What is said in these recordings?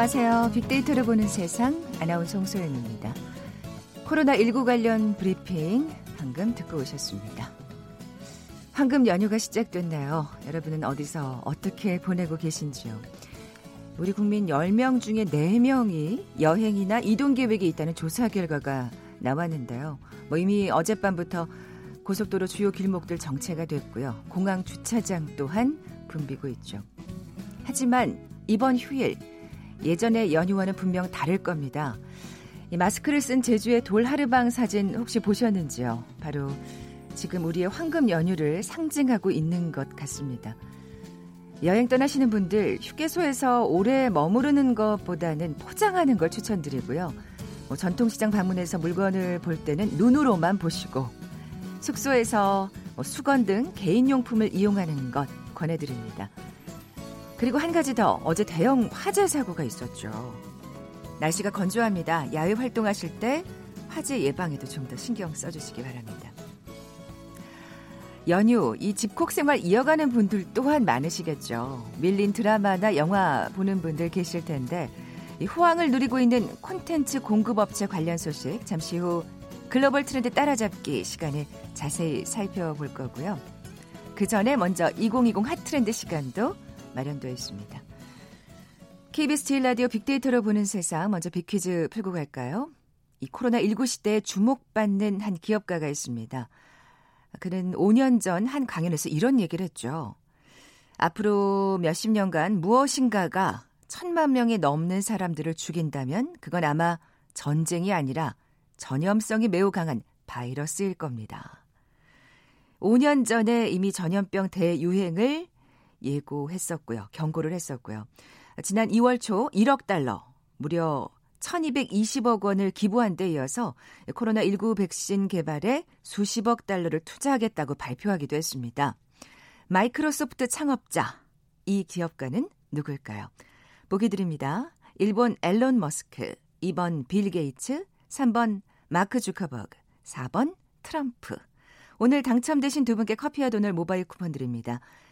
안녕하세요. 빅데이터를 보는 세상 아나운서 홍소연입니다. 코로나19 관련 브리핑 방금 듣고 오셨습니다. 황금 연휴가 시작됐나요? 여러분은 어디서 어떻게 보내고 계신지요? 우리 국민 10명 중에 4명이 여행이나 이동 계획이 있다는 조사 결과가 나왔는데요. 뭐 이미 어젯밤부터 고속도로 주요 길목들 정체가 됐고요. 공항 주차장 또한 붐비고 있죠. 하지만 이번 휴일 예전의 연휴와는 분명 다를 겁니다. 이 마스크를 쓴 제주의 돌하르방 사진 혹시 보셨는지요? 바로 지금 우리의 황금 연휴를 상징하고 있는 것 같습니다. 여행 떠나시는 분들 휴게소에서 오래 머무르는 것보다는 포장하는 걸 추천드리고요. 뭐 전통시장 방문해서 물건을 볼 때는 눈으로만 보시고 숙소에서 뭐 수건 등 개인용품을 이용하는 것 권해드립니다. 그리고 한 가지 더 어제 대형 화재 사고가 있었죠. 날씨가 건조합니다. 야외 활동하실 때 화재 예방에도 좀 더 신경 써주시기 바랍니다. 연휴 이 집콕 생활 이어가는 분들 또한 많으시겠죠. 밀린 드라마나 영화 보는 분들 계실 텐데 이 호황을 누리고 있는 콘텐츠 공급업체 관련 소식 잠시 후 글로벌 트렌드 따라잡기 시간에 자세히 살펴볼 거고요. 그 전에 먼저 2020 핫트렌드 시간도 마련되어 있습니다. KBS 제일 라디오 빅데이터로 보는 세상 먼저 빅퀴즈 풀고 갈까요? 이 코로나19 시대에 주목받는 한 기업가가 있습니다. 그는 5년 전 한 강연에서 이런 얘기를 했죠. 앞으로 몇십 년간 무엇인가가 천만 명이 넘는 사람들을 죽인다면 그건 아마 전쟁이 아니라 전염성이 매우 강한 바이러스일 겁니다. 5년 전에 이미 전염병 대유행을 예고했었고요. 경고를 했었고요. 지난 2월 초 1억 달러, 무려 1220억 원을 기부한 데 이어서 코로나19 백신 개발에 수십억 달러를 투자하겠다고 발표하기도 했습니다. 마이크로소프트 창업자, 이 기업가는 누굴까요? 보기 드립니다. 1번 일론 머스크, 2번 빌 게이츠, 3번 마크 주커버그, 4번 트럼프. 오늘 당첨되신 두 분께 커피와 도넛 모바일 쿠폰 드립니다.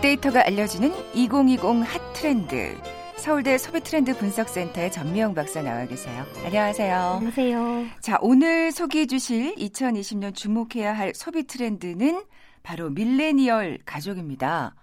빅데이터가 알려주는 2020 핫트렌드. 서울대 소비트렌드 분석센터의 전미영 박사 나와 계세요. 안녕하세요. 안녕하세요. 자, 오늘 소개해 주실 2020년 주목해야 할 소비 트렌드는 바로 밀레니얼 가족입니다.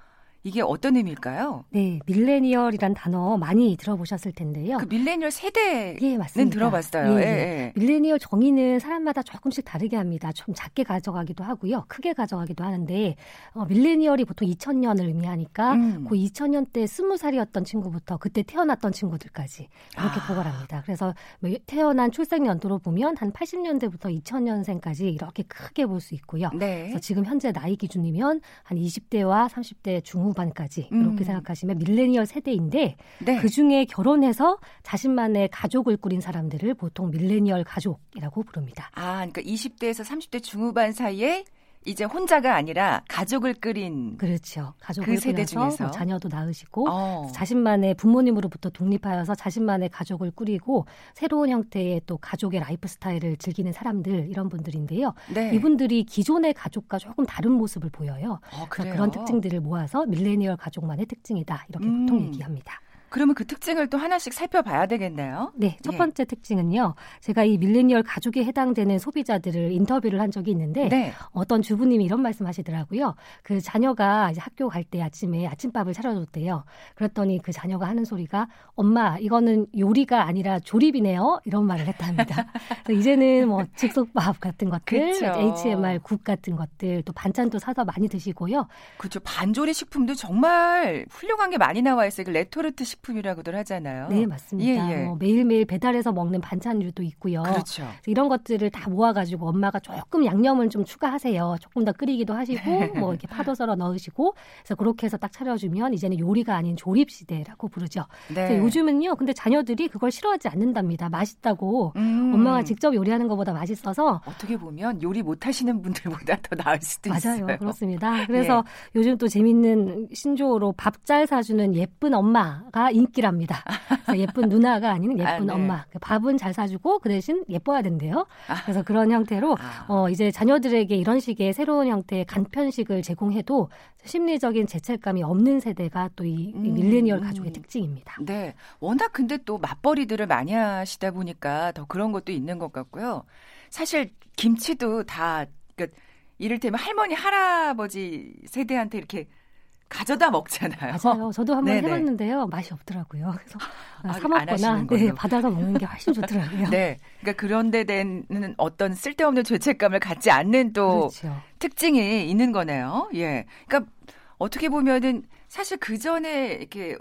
이게 어떤 의미일까요? 네, 밀레니얼이란 단어 많이 들어보셨을 텐데요. 그 밀레니얼 세대는 예, 맞습니다. 들어봤어요. 예, 예. 예. 밀레니얼 정의는 사람마다 조금씩 다르게 합니다. 좀 작게 가져가기도 하고요. 크게 가져가기도 하는데 어, 밀레니얼이 보통 2000년을 의미하니까 음. 그 2000년 때 20살이었던 친구부터 그때 태어났던 친구들까지 이렇게 아. 보관합니다. 그래서 뭐 태어난 출생 연도로 보면 한 80년대부터 2000년생까지 이렇게 크게 볼 수 있고요. 네. 그래서 지금 현재 나이 기준이면 한 20대와 30대 중후 반까지 음. 이렇게 생각하시면 밀레니얼 세대인데 네. 그 중에 결혼해서 자신만의 가족을 꾸린 사람들을 보통 밀레니얼 가족이라고 부릅니다. 아, 그러니까 20대에서 30대 중후반 사이에 이제 혼자가 아니라 가족을 꾸린 그렇죠. 가족을 그 세대 중에서 뭐 자녀도 낳으시고 어. 자신만의 부모님으로부터 독립하여서 자신만의 가족을 꾸리고 새로운 형태의 또 가족의 라이프 스타일을 즐기는 사람들 이런 분들인데요. 네. 이분들이 기존의 가족과 조금 다른 모습을 보여요. 어, 그런 특징들을 모아서 밀레니얼 가족만의 특징이다 이렇게 음. 보통 얘기합니다. 그러면 그 특징을 또 하나씩 살펴봐야 되겠네요. 네, 첫 예. 번째 예. 특징은요. 제가 이 밀레니얼 가족에 해당되는 소비자들을 인터뷰를 한 적이 있는데 네. 어떤 주부님이 이런 말씀하시더라고요. 그 자녀가 이제 학교 갈 때 아침에 아침밥을 차려줬대요. 그랬더니 그 자녀가 하는 소리가 엄마 이거는 요리가 아니라 조립이네요. 이런 말을 했답니다. 이제는 뭐 즉석밥 같은 것들, 그쵸. HMR 국 같은 것들, 또 반찬도 사서 많이 드시고요. 그렇죠. 반조리 식품도 정말 훌륭한 게 많이 나와 있어요. 그 레토르트 식 식품이라고들 하잖아요. 네, 맞습니다. 예, 예. 뭐 매일매일 배달해서 먹는 반찬류도 있고요. 그렇죠. 이런 것들을 다 모아가지고 엄마가 조금 양념을 좀 추가하세요. 조금 더 끓이기도 하시고 뭐 이렇게 파도 썰어 넣으시고 그래서 그렇게 해서 딱 차려주면 이제는 요리가 아닌 조립 시대라고 부르죠. 네. 요즘은요, 근데 자녀들이 그걸 싫어하지 않는답니다. 맛있다고 음. 엄마가 직접 요리하는 것보다 맛있어서 어떻게 보면 요리 못하시는 분들보다 더 나을 수도 맞아요. 있어요. 맞아요, 그렇습니다. 그래서 네. 요즘 또 재밌는 신조어로 밥 잘 사주는 예쁜 엄마가 인기랍니다. 예쁜 누나가 아닌 예쁜 아, 네. 엄마. 그 밥은 잘 사주고 그 대신 예뻐야 된대요. 아. 그래서 그런 형태로 아. 어, 이제 자녀들에게 이런 식의 새로운 형태의 간편식을 제공해도 심리적인 죄책감이 없는 세대가 또이 음, 밀레니얼 가족의 음. 특징입니다. 네. 워낙 근데 또 맞벌이들을 많이 하시다 보니까 더 그런 것도 있는 것 같고요. 사실 김치도 다 그러니까 이를테면 할머니 할아버지 세대한테 이렇게 가져다 먹잖아요. 맞아요. 저도 한번 네네. 해봤는데요. 맛이 없더라고요. 그래서 아, 사 먹거나 네, 받아서 먹는 게 훨씬 좋더라고요. 네. 그러니까 그런 데 되는 어떤 쓸데없는 죄책감을 갖지 않는 또 그렇죠. 특징이 있는 거네요. 예. 그러니까 어떻게 보면은 사실 그 전에 이렇게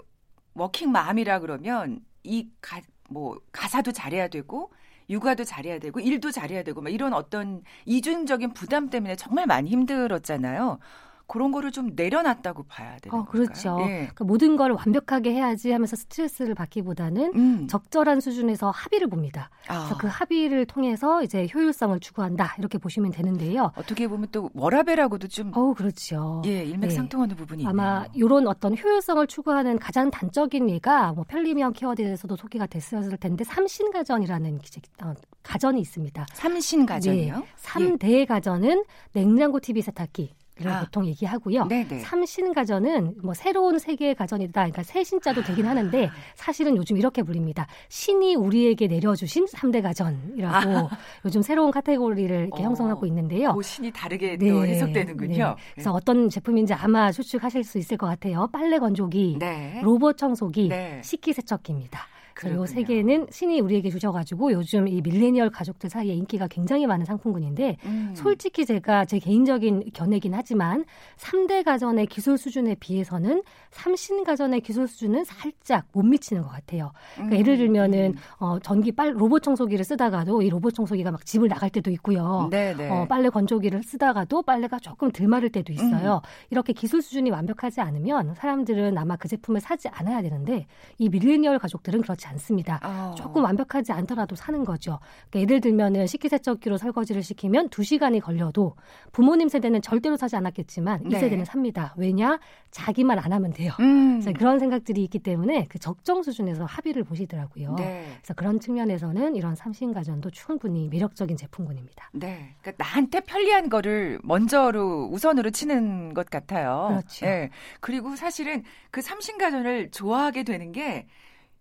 워킹 맘이라 그러면 이 가, 뭐 가사도 잘해야 되고 육아도 잘해야 되고 일도 잘해야 되고 막 이런 어떤 이중적인 부담 때문에 정말 많이 힘들었잖아요. 그런 거를 좀 내려놨다고 봐야 되는 어, 그렇죠. 예. 그러니까 모든 걸 완벽하게 해야지 하면서 스트레스를 받기보다는 음. 적절한 수준에서 합의를 봅니다. 아. 그래서 그 합의를 통해서 이제 효율성을 추구한다 이렇게 보시면 되는데요. 어떻게 보면 또 워라벨하고도 좀 어, 그렇죠. 예, 일맥상통하는 네. 부분이 아마 이런 어떤 효율성을 추구하는 가장 단적인 예가 뭐 편리명 키워드에서도 소개가 됐었을 텐데 삼신가전이라는 어, 가전이 있습니다. 삼신가전이요? 네. 3대 예. 가전은 냉장고 TV 세탁기, 를 아. 보통 얘기하고요. 네네. 삼신 가전은 뭐 새로운 세계의 가전이다. 그러니까 새 신자도 되긴 하는데 사실은 요즘 이렇게 불립니다. 신이 우리에게 내려주신 3대 가전이라고 아. 요즘 새로운 카테고리를 이렇게 어. 형성하고 있는데요. 그 신이 다르게 네. 또 해석되는군요. 네. 그래서 어떤 제품인지 아마 추측하실 수 있을 것 같아요. 빨래 건조기, 네. 로봇 청소기, 네. 식기세척기입니다. 그리고 세 개는 신이 우리에게 주셔가지고 요즘 이 밀레니얼 가족들 사이에 인기가 굉장히 많은 상품군인데 음. 솔직히 제가 제 개인적인 견해긴 하지만 3대 가전의 기술 수준에 비해서는 3신 가전의 기술 수준은 살짝 못 미치는 것 같아요. 그러니까 음. 예를 들면은 어, 전기 빨 로봇 청소기를 쓰다가도 이 로봇 청소기가 막 집을 나갈 때도 있고요. 네네. 어, 빨래 건조기를 쓰다가도 빨래가 조금 덜 마를 때도 있어요. 음. 이렇게 기술 수준이 완벽하지 않으면 사람들은 아마 그 제품을 사지 않아야 되는데 이 밀레니얼 가족들은 그렇지 않습니다. 어. 조금 완벽하지 않더라도 사는 거죠. 그러니까 예를 들면은 식기세척기로 설거지를 시키면 2시간이 걸려도 부모님 세대는 절대로 사지 않았겠지만 이 네. 세대는 삽니다. 왜냐? 자기만 안 하면 돼요. 음. 그래서 그런 생각들이 있기 때문에 그 적정 수준에서 합의를 보시더라고요. 네. 그래서 그런 측면에서는 이런 삼신가전도 충분히 매력적인 제품군입니다. 네. 그러니까 나한테 편리한 거를 먼저로 우선으로 치는 것 같아요. 그렇죠. 네. 그리고 사실은 그 삼신가전을 좋아하게 되는 게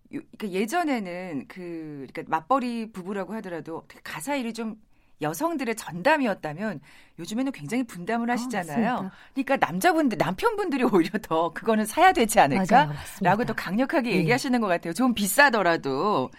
그러니까 예전에는 그 그러니까 맞벌이 부부라고 하더라도 가사 일이 좀 여성들의 전담이었다면 요즘에는 굉장히 분담을 아, 하시잖아요. 어, 그러니까 남자분들 남편분들이 오히려 더 그거는 사야 되지 않을까라고 또 강력하게 네. 얘기하시는 것 같아요. 좀 비싸더라도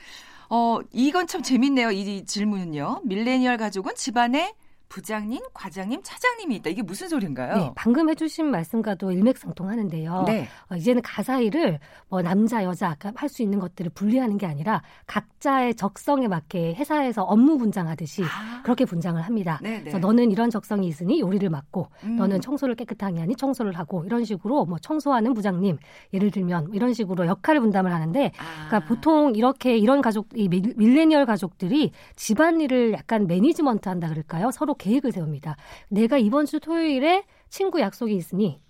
어 이건 참 재밌네요. 이 질문은요. 밀레니얼 가족은 집안에 부장님, 과장님, 차장님이 있다. 이게 무슨 소리인가요? 네, 방금 해주신 말씀과도 일맥상통하는데요. 네. 어, 이제는 가사 일을 뭐 남자, 여자 할 수 있는 것들을 분리하는 게 아니라 각자의 적성에 맞게 회사에서 업무 분장하듯이 아. 그렇게 분장을 합니다. 네네. 그래서 너는 이런 적성이 있으니 요리를 맡고, 음. 너는 청소를 깨끗하게 하니 청소를 하고 이런 식으로 뭐 청소하는 부장님, 예를 들면 이런 식으로 역할을 분담을 하는데, 아. 그러니까 보통 이렇게 이런 가족, 이 밀레니얼 가족들이 집안일을 약간 매니지먼트 한다 그럴까요? 서로 계획을 세웁니다. 내가 이번 주 토요일에 친구 약속이 있으니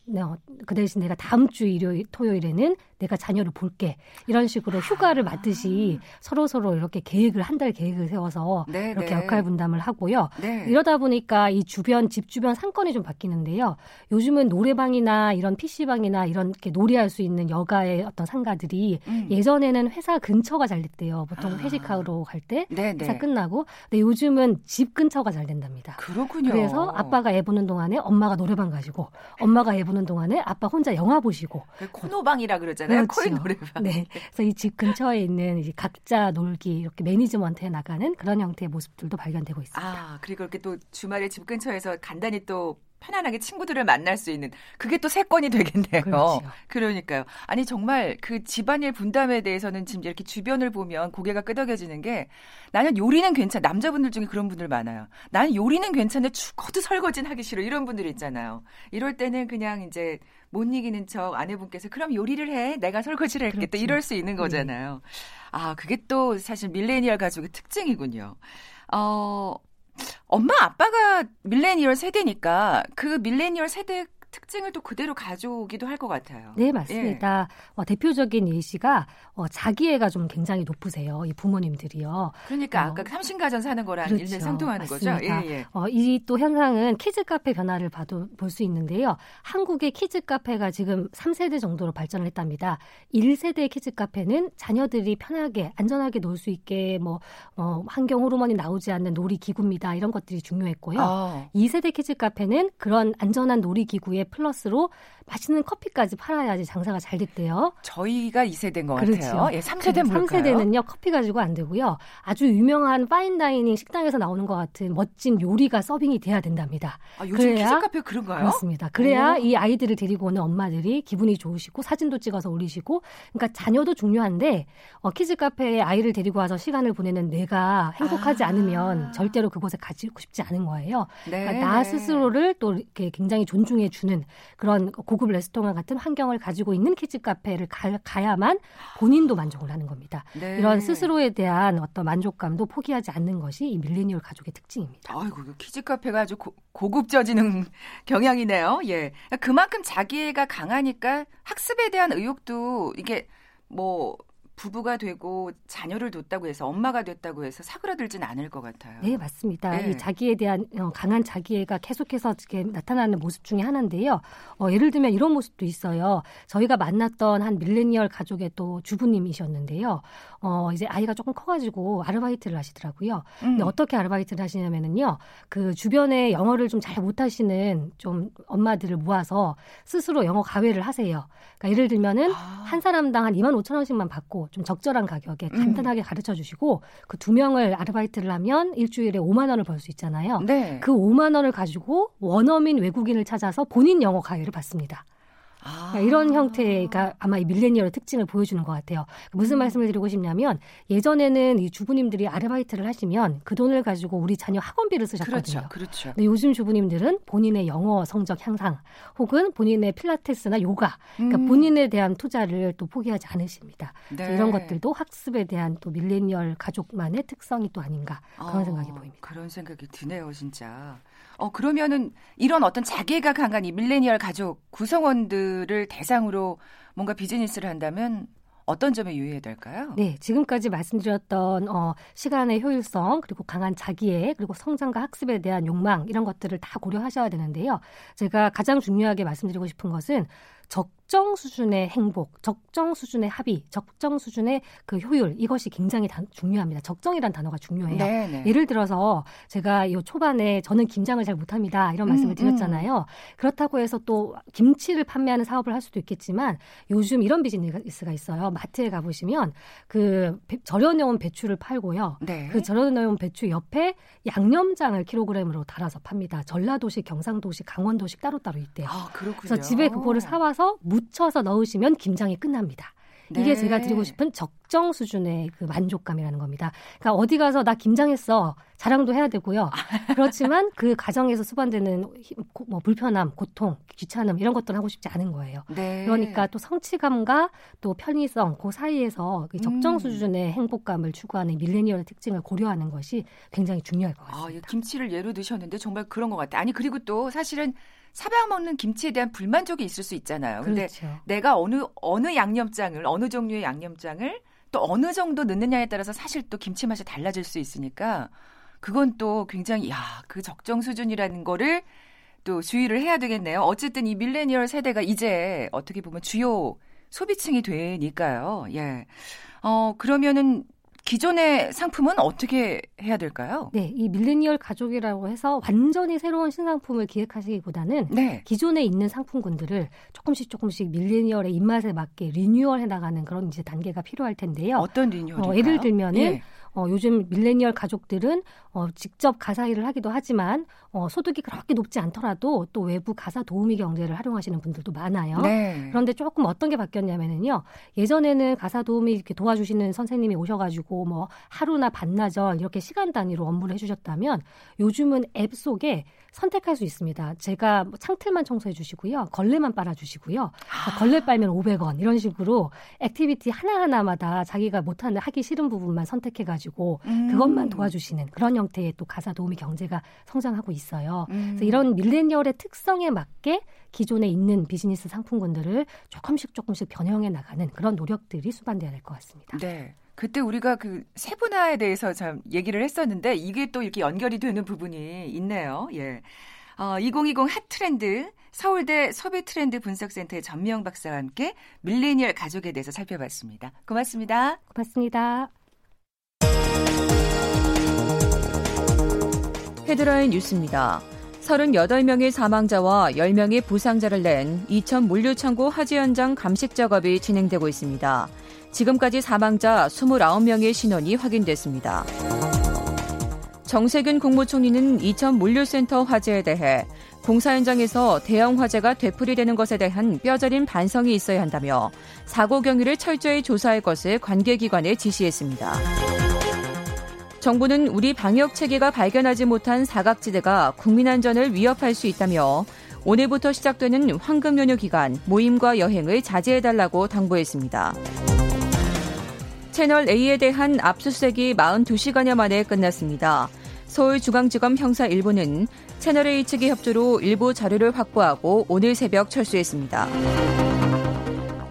그 대신 내가 다음 주 일요일 토요일에는 내가 자녀를 볼게 이런 식으로 휴가를 맞듯이 서로 서로 이렇게 계획을 한 달 계획을 세워서 네, 이렇게 네. 역할 분담을 하고요. 네. 이러다 보니까 이 주변 집 주변 상권이 좀 바뀌는데요. 요즘은 노래방이나 이런 PC방이나 이런 게 놀이할 수 있는 여가의 어떤 상가들이 음. 예전에는 회사 근처가 잘 됐대요. 보통 아. 회식하러 갈때 네, 네. 회사 끝나고 근데 요즘은 집 근처가 잘 된답니다. 그렇군요. 그래서 아빠가 애 보는 동안에 엄마가 노래방 가시고 엄마가 애 보는 동안에 아빠 혼자 영화 보시고 그 코노방이라 그러잖아요. 그렇죠. 코인 노래방. 네. 그래서 이 집 근처에 있는 각자 놀기 이렇게 매니지먼트에 나가는 그런 형태의 모습들도 발견되고 있습니다. 아 그리고 이렇게 또 주말에 집 근처에서 간단히 또 편안하게 친구들을 만날 수 있는 그게 또 세건이 되겠네요. 그렇죠. 그러니까요. 아니 정말 그 집안일 분담에 대해서는 지금 이렇게 주변을 보면 고개가 끄덕여지는 게 나는 요리는 괜찮아. 남자분들 중에 그런 분들 많아요. 나는 요리는 괜찮은데 죽어도 설거지는 하기 싫어. 이런 분들 있잖아요. 이럴 때는 그냥 이제 못 이기는 척 아내분께서 그럼 요리를 해. 내가 설거지를 할게. 그렇죠. 또 이럴 수 있는 네. 거잖아요. 네. 아, 그게 또 사실 밀레니얼 가족의 특징이군요. 어, 엄마 아빠가 밀레니얼 세대니까 그 밀레니얼 세대 특징을 또 그대로 가져오기도 할 것 같아요. 네, 맞습니다. 예. 어, 대표적인 예시가 어, 자기애가 좀 굉장히 높으세요. 이 부모님들이요. 그러니까 어, 아까 삼신가전 사는 거랑 그렇죠. 일맥상통하는 거죠. 예, 예. 어, 이 또 현상은 키즈 카페 변화를 봐도 볼 수 있는데요. 한국의 키즈 카페가 지금 3세대 정도로 발전을 했답니다. 1세대 키즈 카페는 자녀들이 편하게 안전하게 놀 수 있게 뭐 어, 환경 호르몬이 나오지 않는 놀이 기구입니다. 이런 것들이 중요했고요. 어. 2세대 키즈 카페는 그런 안전한 놀이 기구에 플러스로 맛있는 커피까지 팔아야지 장사가 잘 됐대요. 저희가 2세대인 것 그렇죠. 같아요. 예, 3세대는 뭘까요? 3세대는요. 커피 가지고 안 되고요. 아주 유명한 fine dining 식당에서 나오는 것 같은 멋진 요리가 서빙이 돼야 된답니다. 아, 요즘 키즈카페 그런가요? 그렇습니다. 그래야 오. 이 아이들을 데리고 오는 엄마들이 기분이 좋으시고 사진도 찍어서 올리시고 그러니까 자녀도 중요한데 어, 키즈카페에 아이를 데리고 와서 시간을 보내는 내가 행복하지 아. 않으면 절대로 그곳에 가고 싶지 않은 거예요. 네. 그러니까 나 스스로를 또 이렇게 굉장히 존중해 주는 그런 고급 레스토랑 같은 환경을 가지고 있는 키즈 카페를 가, 가야만 본인도 만족을 하는 겁니다. 네. 이런 스스로에 대한 어떤 만족감도 포기하지 않는 것이 이 밀레니얼 가족의 특징입니다. 아이고 키즈 카페가 아주 고, 고급져지는 경향이네요. 예, 그만큼 자기애가 강하니까 학습에 대한 의욕도 이게 뭐 부부가 되고 자녀를 뒀다고 해서 엄마가 됐다고 해서 사그라들지는 않을 것 같아요. 네, 맞습니다. 네. 이 자기에 대한 어, 강한 자기애가 계속해서 나타나는 모습 중에 하나인데요. 어, 예를 들면 이런 모습도 있어요. 저희가 만났던 한 밀레니얼 가족의 또 주부님이셨는데요. 어, 이제 아이가 조금 커가지고 아르바이트를 하시더라고요. 음. 근데 어떻게 아르바이트를 하시냐면은요. 그 주변에 영어를 좀 잘 못하시는 좀 엄마들을 모아서 스스로 영어 가외를 하세요. 그러니까 예를 들면은 아. 한 사람당 한 2만 5천 원씩만 받고 좀 적절한 가격에 음. 간단하게 음. 가르쳐 주시고 그 두 명을 아르바이트를 하면 일주일에 5만 원을 벌 수 있잖아요. 네. 그 5만 원을 가지고 원어민 외국인을 찾아서 본인 영어 가외를 받습니다. 그러니까 이런 형태가 아마 이 밀레니얼의 특징을 보여주는 것 같아요. 무슨 음. 말씀을 드리고 싶냐면 예전에는 이 주부님들이 아르바이트를 하시면 그 돈을 가지고 우리 자녀 학원비를 쓰셨거든요. 그렇죠. 그렇죠. 근데 요즘 주부님들은 본인의 영어 성적 향상 혹은 본인의 필라테스나 요가, 그러니까 음. 본인에 대한 투자를 또 포기하지 않으십니다. 네. 이런 것들도 학습에 대한 또 밀레니얼 가족만의 특성이 또 아닌가 그런 어, 생각이 보입니다. 그런 생각이 드네요, 진짜. 어, 그러면은 이런 어떤 자기가 강한 이 밀레니얼 가족 구성원들을 대상으로 뭔가 비즈니스를 한다면 어떤 점에 유의해야 될까요? 네, 지금까지 말씀드렸던 어, 시간의 효율성 그리고 강한 자기애 그리고 성장과 학습에 대한 욕망 이런 것들을 다 고려하셔야 되는데요. 제가 가장 중요하게 말씀드리고 싶은 것은 적 정 수준의 행복, 적정 수준의 합의, 적정 수준의 그 효율 이것이 굉장히 다, 중요합니다. 적정이란 단어가 중요해요. 네네. 네. 예를 들어서 제가 이 초반에 저는 김장을 잘 못합니다 이런 말씀을 음, 음. 드렸잖아요. 음. 그렇다고 해서 또 김치를 판매하는 사업을 할 수도 있겠지만 요즘 이런 비즈니스가 있어요. 마트에 가보시면 그 절여놓은 배추를 팔고요. 네. 그 절여놓은 배추 옆에 양념장을 킬로그램으로 달아서 팝니다. 전라도식, 경상도식, 강원도식 따로따로 있대요. 아, 그렇군요. 그래서 집에 그거를 사와서 썰어서 묻혀서 넣으시면 김장이 끝납니다. 이게 네. 제가 드리고 싶은 적정 수준의 그 만족감이라는 겁니다. 그러니까 어디 가서 나 김장했어 자랑도 해야 되고요. 그렇지만 그 가정에서 수반되는 뭐 불편함, 고통, 귀찮음 이런 것들은 하고 싶지 않은 거예요. 네. 그러니까 또 성취감과 또 편의성 그 사이에서 그 적정 음. 수준의 행복감을 추구하는 밀레니얼의 특징을 고려하는 것이 굉장히 중요할 것 아, 같습니다. 아, 김치를 예로 드셨는데 정말 그런 것 같아요. 아니 그리고 또 사실은 사방 먹는 김치에 대한 불만족이 있을 수 있잖아요. 근데 그렇죠. 내가 어느 어느 양념장을 어느 종류의 양념장을 또 어느 정도 넣느냐에 따라서 사실 또 김치 맛이 달라질 수 있으니까 그건 또 굉장히 야, 그 적정 수준이라는 거를 또 주의를 해야 되겠네요. 어쨌든 이 밀레니얼 세대가 이제 어떻게 보면 주요 소비층이 되니까요. 예. 어, 그러면은 기존의 상품은 어떻게 해야 될까요? 네, 이 밀레니얼 가족이라고 해서 완전히 새로운 신상품을 기획하시기보다는 네. 기존에 있는 상품군들을 조금씩 조금씩 밀레니얼의 입맛에 맞게 리뉴얼해 나가는 그런 이제 단계가 필요할 텐데요. 어떤 리뉴얼일까요? 어, 예를 들면은 예. 어, 요즘 밀레니얼 가족들은 어, 직접 가사 일을 하기도 하지만 어, 소득이 그렇게 높지 않더라도 또 외부 가사 도우미 경제를 활용하시는 분들도 많아요. 네. 그런데 조금 어떤 게 바뀌었냐면은요. 예전에는 가사 도우미 이렇게 도와주시는 선생님이 오셔가지고 뭐 하루나 반나절 이렇게 시간 단위로 업무를 해주셨다면 요즘은 앱 속에 선택할 수 있습니다. 제가 뭐 창틀만 청소해 주시고요. 걸레만 빨아 주시고요. 아. 걸레 빨면 500원 이런 식으로 activity 하나하나마다 자기가 못하는 하기 싫은 부분만 선택해 가지고 음. 그것만 도와주시는 그런 형태의 또 가사 도우미 경제가 성장하고 있어요. 음. 그래서 이런 밀레니얼의 특성에 맞게 기존에 있는 비즈니스 상품군들을 조금씩 조금씩 변형해 나가는 그런 노력들이 수반돼야 될 것 같습니다. 네. 그때 우리가 그 세분화에 대해서 참 얘기를 했었는데 이게 또 이렇게 연결이 되는 부분이 있네요. 예. 어, 2020 hot trend 서울대 소비 트렌드 분석센터의 전미영 박사와 함께 밀레니얼 가족에 대해서 살펴봤습니다. 고맙습니다. 고맙습니다. 헤드라인 뉴스입니다. 38명의 사망자와 10명의 부상자를 낸 이천 물류창고 화재 현장 감식 작업이 진행되고 있습니다. 지금까지 사망자 29명의 신원이 확인됐습니다. 정세균 국무총리는 이천 물류센터 화재에 대해 공사 현장에서 대형 화재가 되풀이되는 것에 대한 뼈저린 반성이 있어야 한다며 사고 경위를 철저히 조사할 것을 관계기관에 지시했습니다. 정부는 우리 방역 체계가 발견하지 못한 사각지대가 국민 안전을 위협할 수 있다며 오늘부터 시작되는 황금 연휴 기간 모임과 여행을 자제해달라고 당부했습니다. 채널 A에 대한 압수수색이 42시간여 만에 끝났습니다. 서울중앙지검 형사 1부는 채널 A 측의 협조로 일부 자료를 확보하고 오늘 새벽 철수했습니다.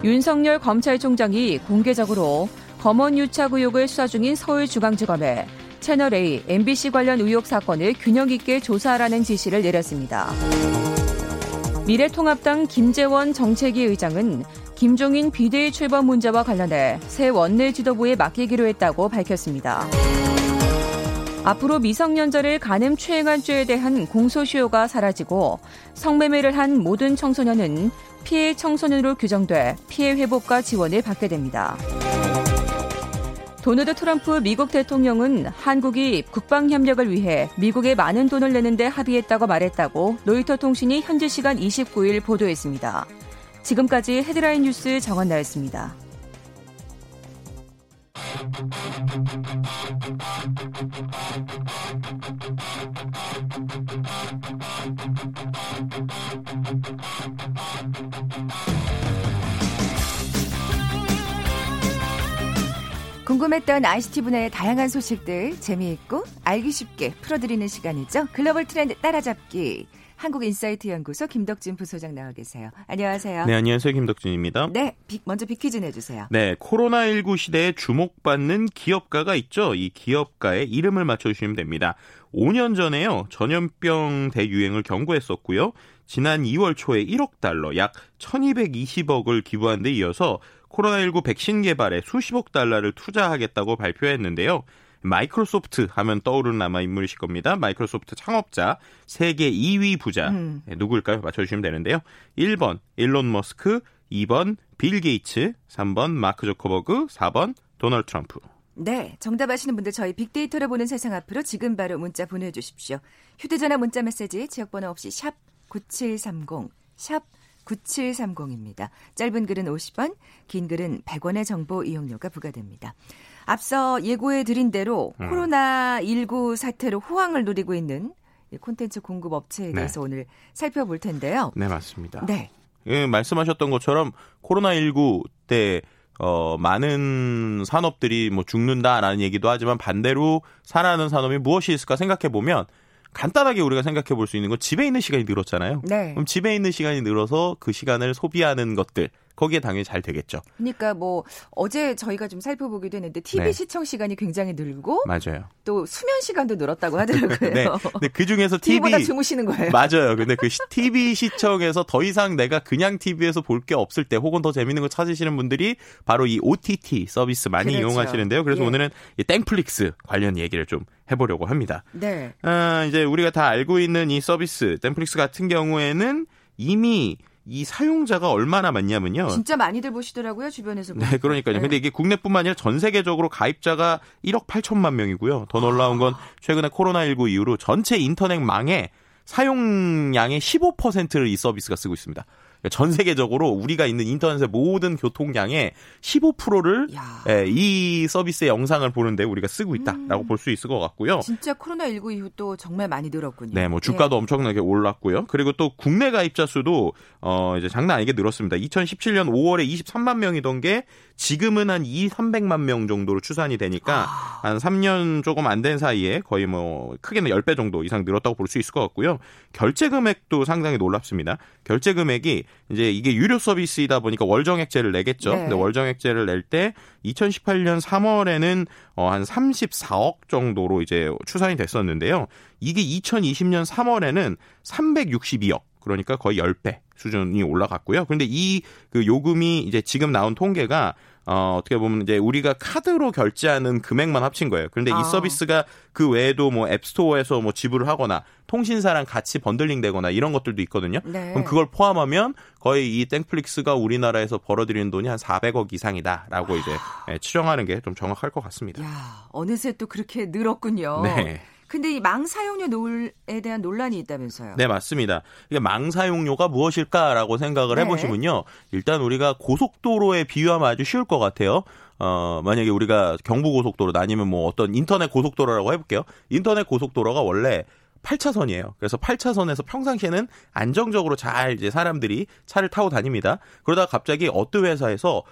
윤석열 검찰총장이 공개적으로 검언 유착 의혹을 수사 중인 서울중앙지검에 채널 A, MBC 관련 의혹 사건을 균형 있게 조사하라는 지시를 내렸습니다. 미래통합당 김재원 정책위 의장은 김종인 비대위 출범 문제와 관련해 새 원내 지도부에 맡기기로 했다고 밝혔습니다. 앞으로 미성년자를 간음 추행한 죄에 대한 공소시효가 사라지고 성매매를 한 모든 청소년은 피해 청소년으로 규정돼 피해 회복과 지원을 받게 됩니다. 도널드 트럼프 미국 대통령은 한국이 국방 협력을 위해 미국에 많은 돈을 내는데 합의했다고 말했다고 로이터 통신이 현지 시간 29일 보도했습니다. 지금까지 헤드라인 뉴스 정원 나였습니다. 궁금했던 ICT 분야의 다양한 소식들 재미있고 알기 쉽게 풀어드리는 시간이죠. 글로벌 트렌드 따라잡기. 한국인사이트 연구소 김덕진 부소장 나와 계세요. 안녕하세요. 네, 안녕하세요. 김덕진입니다. 네, 먼저 빅퀴즈 내주세요. 네, 코로나19 시대에 주목받는 기업가가 있죠. 이 기업가의 이름을 맞춰주시면 됩니다. 5년 전에요. 전염병 대유행을 경고했었고요. 지난 2월 초에 1억 달러, 약 1220억을 기부한 데 이어서 코로나19 백신 개발에 수십억 달러를 투자하겠다고 발표했는데요. 마이크로소프트 하면 떠오르는 아마 인물이실 겁니다. 마이크로소프트 창업자 세계 2위 부자 음. 네, 누구일까요? 맞춰주시면 되는데요. 1번 일론 머스크, 2번 빌 게이츠, 3번 마크 저커버그, 4번 도널드 트럼프. 네, 정답 아시는 분들 저희 빅데이터를 보는 세상 앞으로 지금 바로 문자 보내주십시오. 휴대전화 문자 메시지 지역번호 없이 샵 9730, 샵 9730입니다. 짧은 글은 50원, 긴 글은 100원의 정보 이용료가 부과됩니다. 앞서 예고해 드린 대로 음. 코로나19 사태로 호황을 누리고 있는 콘텐츠 공급 업체에 네. 대해서 네. 오늘 살펴볼 텐데요. 네, 맞습니다. 네. 예, 말씀하셨던 것처럼 코로나19 때 어, 많은 산업들이 뭐 죽는다라는 얘기도 하지만 반대로 살아나는 산업이 무엇이 있을까 생각해 보면 간단하게 우리가 생각해 볼 수 있는 건 집에 있는 시간이 늘었잖아요. 네. 그럼 집에 있는 시간이 늘어서 그 시간을 소비하는 것들 거기에 당연히 잘 되겠죠. 그러니까 뭐 어제 저희가 좀 살펴보기도 했는데 TV 네. 시청 시간이 굉장히 늘고 맞아요. 또 수면 시간도 늘었다고 하더라고요. 네. 근데 그 중에서 TV 보다 주무시는 거예요. 맞아요. 근데 그 TV 시청에서 더 이상 내가 그냥 TV에서 볼 게 없을 때 혹은 더 재밌는 거 찾으시는 분들이 바로 이 OTT 서비스 많이 그렇죠. 이용하시는데요. 그래서 예. 오늘은 이 땡플릭스 관련 얘기를 좀 해보려고 합니다. 네. 아, 이제 우리가 다 알고 있는 이 서비스 땡플릭스 같은 경우에는 이미 이 사용자가 얼마나 많냐면요. 진짜 많이들 보시더라고요 주변에서. 네, 그러니까요. 네. 근데 이게 국내뿐만 아니라 전 세계적으로 가입자가 1억 8천만 명이고요. 더 놀라운 건 최근에 코로나19 이후로 전체 인터넷망의 사용량의 15%를 이 서비스가 쓰고 있습니다. 그러니까 전 세계적으로 우리가 있는 인터넷의 모든 교통량의 15%를 예, 이 서비스의 영상을 보는데 우리가 쓰고 있다라고 음. 볼수 있을 것 같고요. 진짜 코로나19 이후 또 정말 많이 늘었군요. 네, 뭐 주가도 예. 엄청나게 올랐고요. 그리고 또 국내 가입자 수도 어 이제 장난 아니게 늘었습니다. 2017년 5월에 23만 명이던 게 지금은 한 2, 300만 명 정도로 추산이 되니까 아. 한 3년 조금 안 된 사이에 거의 뭐 크게는 10배 정도 이상 늘었다고 볼 수 있을 것 같고요. 결제 금액도 상당히 놀랍습니다. 결제 금액이 이제 이게 유료 서비스이다 보니까 월정액제를 내겠죠. 네. 근데 월정액제를 낼 때 2018년 3월에는 어한 34억 정도로 이제 추산이 됐었는데요. 이게 2020년 3월에는 362억 그러니까 거의 10배 수준이 올라갔고요. 그런데 이 그 요금이 이제 지금 나온 통계가 어, 어떻게 보면 이제 우리가 카드로 결제하는 금액만 합친 거예요. 그런데 아. 이 서비스가 그 외에도 뭐 앱스토어에서 뭐 지불을 하거나 통신사랑 같이 번들링 되거나 이런 것들도 있거든요. 네. 그럼 그걸 포함하면 거의 이 땡플릭스가 우리나라에서 벌어들이는 돈이 한 400억 이상이다라고 아. 이제 예, 추정하는 게 좀 정확할 것 같습니다. 야, 어느새 또 그렇게 늘었군요. 네. 근데 이 망 사용료 노에 대한 논란이 있다면서요? 네, 맞습니다. 이게 망 사용료가 무엇일까라고 생각을 네. 해보시면요. 일단 우리가 고속도로에 비유하면 아주 쉬울 것 같아요. 어, 만약에 우리가 경부고속도로 아니면 뭐 어떤 인터넷 고속도로라고 해볼게요. 인터넷 고속도로가 원래 8차선이에요. 그래서 8차선에서 평상시에는 안정적으로 잘 이제 사람들이 차를 타고 다닙니다. 그러다가 갑자기 어떤 회사에서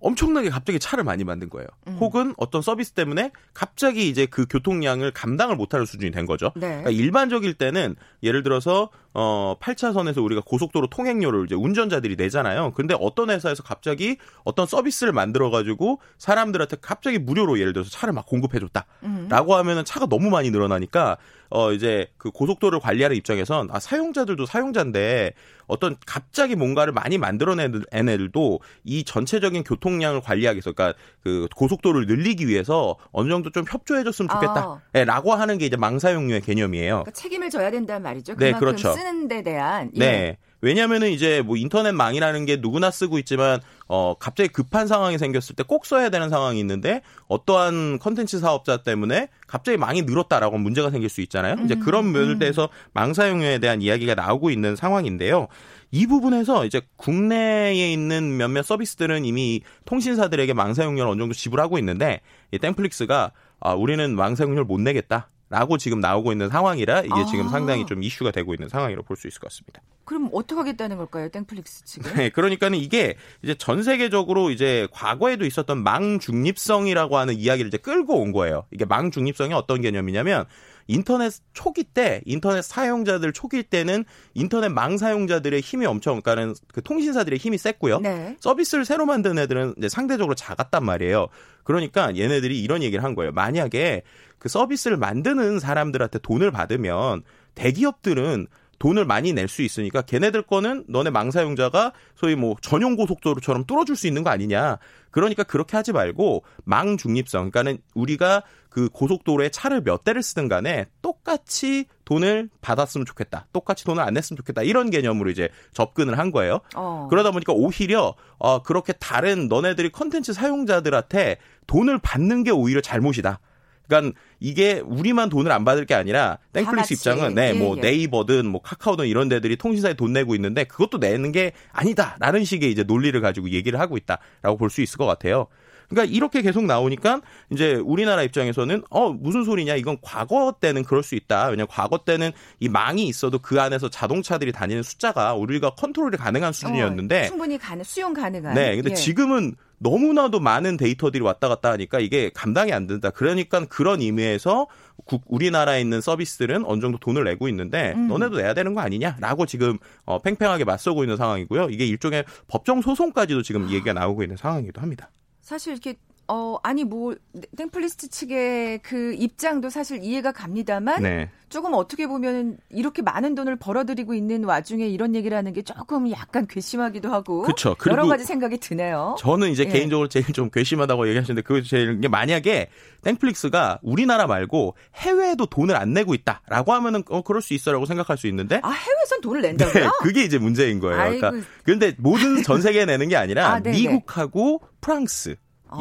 엄청나게 갑자기 차를 많이 만든 거예요. 음. 혹은 어떤 서비스 때문에 갑자기 이제 그 교통량을 감당을 못하는 수준이 된 거죠. 네. 그러니까 일반적일 때는 예를 들어서 어 8차선에서 우리가 고속도로 통행료를 이제 운전자들이 내잖아요. 근데 어떤 회사에서 갑자기 어떤 서비스를 만들어 가지고 사람들한테 갑자기 무료로 예를 들어서 차를 막 공급해 줬다라고 음. 하면은 차가 너무 많이 늘어나니까 어 이제 그 고속도로를 관리하는 입장에선 아 사용자들도 사용자인데 어떤 갑자기 뭔가를 많이 만들어낸 애들도 이 전체적인 교통량을 관리하기 위해서 그러니까 그 고속도로를 늘리기 위해서 어느 정도 좀 협조해 줬으면 좋겠다. 아. 네, 라고 하는 게 이제 망사용료의 개념이에요. 그러니까 책임을 져야 된다는 말이죠. 네, 그렇죠. 쓰는 데 대한 예. 네. 왜냐면은 이제 뭐 인터넷망이라는 게 누구나 쓰고 있지만 어 갑자기 급한 상황이 생겼을 때 꼭 써야 되는 상황이 있는데 어떠한 컨텐츠 사업자 때문에 갑자기 망이 늘었다라고 문제가 생길 수 있잖아요. 음, 이제 그런 면을 대해서 음. 망 사용료에 대한 이야기가 나오고 있는 상황인데요. 이 부분에서 이제 국내에 있는 몇몇 서비스들은 이미 통신사들에게 망 사용료를 어느 정도 지불하고 있는데 이 땡플릭스가 아 우리는 망 사용료를 못 내겠다. 라고 지금 나오고 있는 상황이라 이게 아. 지금 상당히 좀 이슈가 되고 있는 상황이라고 볼 수 있을 것 같습니다. 그럼 어떻게 하겠다는 걸까요, 땡플릭스 측은? 네, 그러니까는 이게 이제 전 세계적으로 이제 과거에도 있었던 망 중립성이라고 하는 이야기를 이제 끌고 온 거예요. 이게 망 중립성이 어떤 개념이냐면 인터넷 초기 때 인터넷 사용자들 초기 때는 인터넷 망 사용자들의 힘이 엄청 그러니까는 그 통신사들의 힘이 셌고요. 네. 서비스를 새로 만든 애들은 이제 상대적으로 작았단 말이에요. 그러니까 얘네들이 이런 얘기를 한 거예요. 만약에 그 서비스를 만드는 사람들한테 돈을 받으면 대기업들은 돈을 많이 낼 수 있으니까 걔네들 거는 너네 망사용자가 소위 뭐 전용 고속도로처럼 뚫어줄 수 있는 거 아니냐. 그러니까 그렇게 하지 말고 망 중립성. 그러니까는 우리가 그 고속도로에 차를 몇 대를 쓰든 간에 똑같이 돈을 받았으면 좋겠다. 똑같이 돈을 안 냈으면 좋겠다. 이런 개념으로 이제 접근을 한 거예요. 어. 그러다 보니까 오히려 어 그렇게 다른 너네들이 컨텐츠 사용자들한테 돈을 받는 게 오히려 잘못이다. 그러니까 이게 우리만 돈을 안 받을 게 아니라 땡플릭스 입장은 네, 뭐 예, 예. 네이버든 뭐 카카오든 이런 데들이 통신사에 돈 내고 있는데 그것도 내는 게 아니다라는 식의 이제 논리를 가지고 얘기를 하고 있다라고 볼 수 있을 것 같아요. 그러니까 이렇게 계속 나오니까 이제 우리나라 입장에서는 어 무슨 소리냐 이건 과거 때는 그럴 수 있다. 왜냐 과거 때는 이 망이 있어도 그 안에서 자동차들이 다니는 숫자가 우리가 컨트롤이 가능한 수준이었는데 어, 충분히 가능 수용 가능한. 네, 근데 예. 지금은 너무나도 많은 데이터들이 왔다 갔다 하니까 이게 감당이 안 된다. 그러니까 그런 의미에서 우리나라에 있는 서비스들은 어느 정도 돈을 내고 있는데 음. 너네도 내야 되는 거 아니냐라고 지금 어, 팽팽하게 맞서고 있는 상황이고요. 이게 일종의 법정 소송까지도 지금 얘기가 나오고 있는 상황이기도 합니다. 사실 이렇게 어 아니 뭐 땡플리스트 측의 그 입장도 사실 이해가 갑니다만 네. 조금 어떻게 보면 이렇게 많은 돈을 벌어들이고 있는 와중에 이런 얘기를 하는 게 조금 약간 괘씸하기도 하고 그쵸. 여러 가지 생각이 드네요. 저는 이제 예. 개인적으로 제일 좀 괘씸하다고 얘기하시는데 그게 제일 만약에 땡플릭스가 우리나라 말고 해외에도 돈을 안 내고 있다라고 하면은 어 그럴 수 있어라고 생각할 수 있는데 아 해외선 돈을 낸다고요? 네, 그게 이제 문제인 거예요. 그러니까 그런데 모든 전 세계에 내는 게 아니라 아, 미국하고 프랑스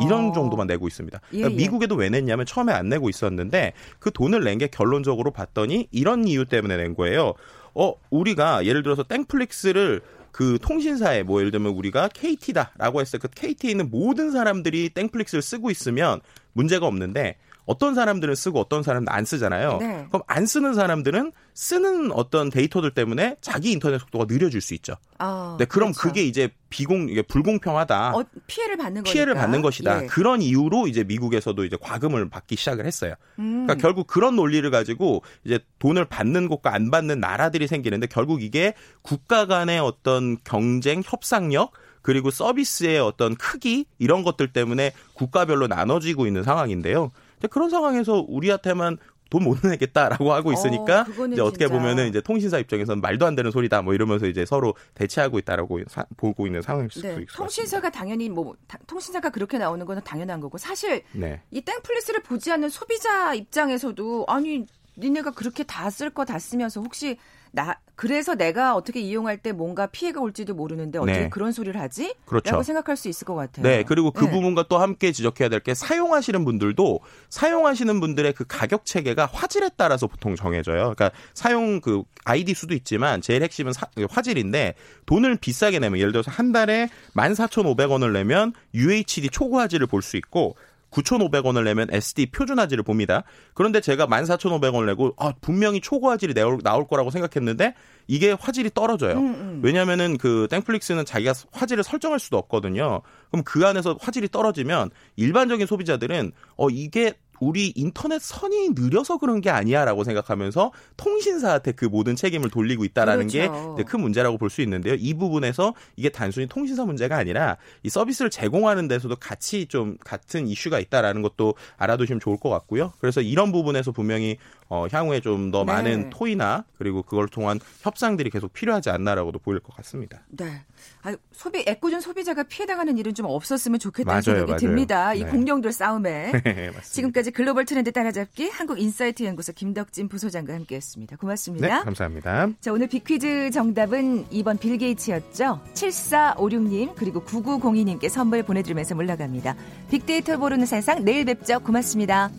이런 어. 정도만 내고 있습니다. 그러니까 예, 예. 미국에도 왜 냈냐면 처음에 안 내고 있었는데 그 돈을 낸 게 결론적으로 봤더니 이런 이유 때문에 낸 거예요. 어, 우리가 예를 들어서 땡플릭스를 그 통신사에 뭐 예를 들면 우리가 KT다라고 했을 때 그 KT에 있는 모든 사람들이 땡플릭스를 쓰고 있으면 문제가 없는데 어떤 사람들은 쓰고 어떤 사람은 안 쓰잖아요. 네. 그럼 안 쓰는 사람들은 쓰는 어떤 데이터들 때문에 자기 인터넷 속도가 느려질 수 있죠. 아, 네, 그럼 그렇죠. 그게 이제 비공 이게 불공평하다. 어, 피해를 받는 피해를 거니까. 받는 것이다. 예. 그런 이유로 이제 미국에서도 이제 과금을 받기 시작을 했어요. 음. 그러니까 결국 그런 논리를 가지고 이제 돈을 받는 곳과 안 받는 나라들이 생기는데 결국 이게 국가 간의 어떤 경쟁 협상력 그리고 서비스의 어떤 크기 이런 것들 때문에 국가별로 나눠지고 있는 상황인데요. 그런 상황에서 우리한테만 돈못 내겠다라고 하고 있으니까 어, 이제 어떻게 진짜. 보면은 이제 통신사 입장에서는 말도 안 되는 소리다 뭐 이러면서 이제 서로 대치하고 있다라고 사, 보고 있는 상황일 수도 네, 있습니다. 통신사가 당연히 뭐 다, 통신사가 그렇게 나오는 거는 당연한 거고 사실 네. 이 땡플리스를 보지 않는 소비자 입장에서도 아니 니네가 그렇게 다 쓸 거 다 쓰면서 혹시 나 그래서 내가 어떻게 이용할 때 뭔가 피해가 올지도 모르는데 어떻게 네. 그런 소리를 하지? 그렇죠. 라고 생각할 수 있을 것 같아요. 네, 그리고 그 네. 부분과 또 함께 지적해야 될 게 사용하시는 분들도 사용하시는 분들의 그 가격 체계가 화질에 따라서 보통 정해져요. 그러니까 사용 그 아이디 수도 있지만 제일 핵심은 사, 화질인데 돈을 비싸게 내면 예를 들어서 한 달에 14,500원을 내면 UHD 초고 화질을 볼 수 있고 9,500원을 내면 SD 표준 화질을 봅니다. 그런데 제가 14,500원을 내고 아, 분명히 초고 화질이 나올, 거라고 생각했는데 이게 화질이 떨어져요. 음, 음. 왜냐하면은 그 땡플릭스는 자기가 화질을 설정할 수도 없거든요. 그럼 그 안에서 화질이 떨어지면 일반적인 소비자들은 어 이게 우리 인터넷 선이 느려서 그런 게 아니야라고 생각하면서 통신사한테 그 모든 책임을 돌리고 있다라는 그렇죠. 게큰 문제라고 볼 수 있는데요. 이 부분에서 이게 단순히 통신사 문제가 아니라 이 서비스를 제공하는 데서도 같이 좀 같은 이슈가 있다라는 것도 알아두시면 좋을 것 같고요. 그래서 이런 부분에서 분명히 어, 향후에 좀더 네. 많은 토의나 그리고 그걸 통한 협상들이 계속 필요하지 않나라고도 보일 것 같습니다. 네. 아, 소비 애꿎은 소비자가 피해당하는 일은 좀 없었으면 좋겠다는 맞아요, 생각이 맞아요. 듭니다. 네. 이 공룡들 싸움에. 네, 지금까지 글로벌 트렌드 따라잡기 한국인사이트 연구소 김덕진 부소장과 함께했습니다. 고맙습니다. 네, 감사합니다. 자, 오늘 빅퀴즈 정답은 2번 빌 게이츠였죠. 7456님 그리고 9902님께 선물 보내드리면서 물러갑니다. 빅데이터 보는 세상 내일 뵙죠. 고맙습니다.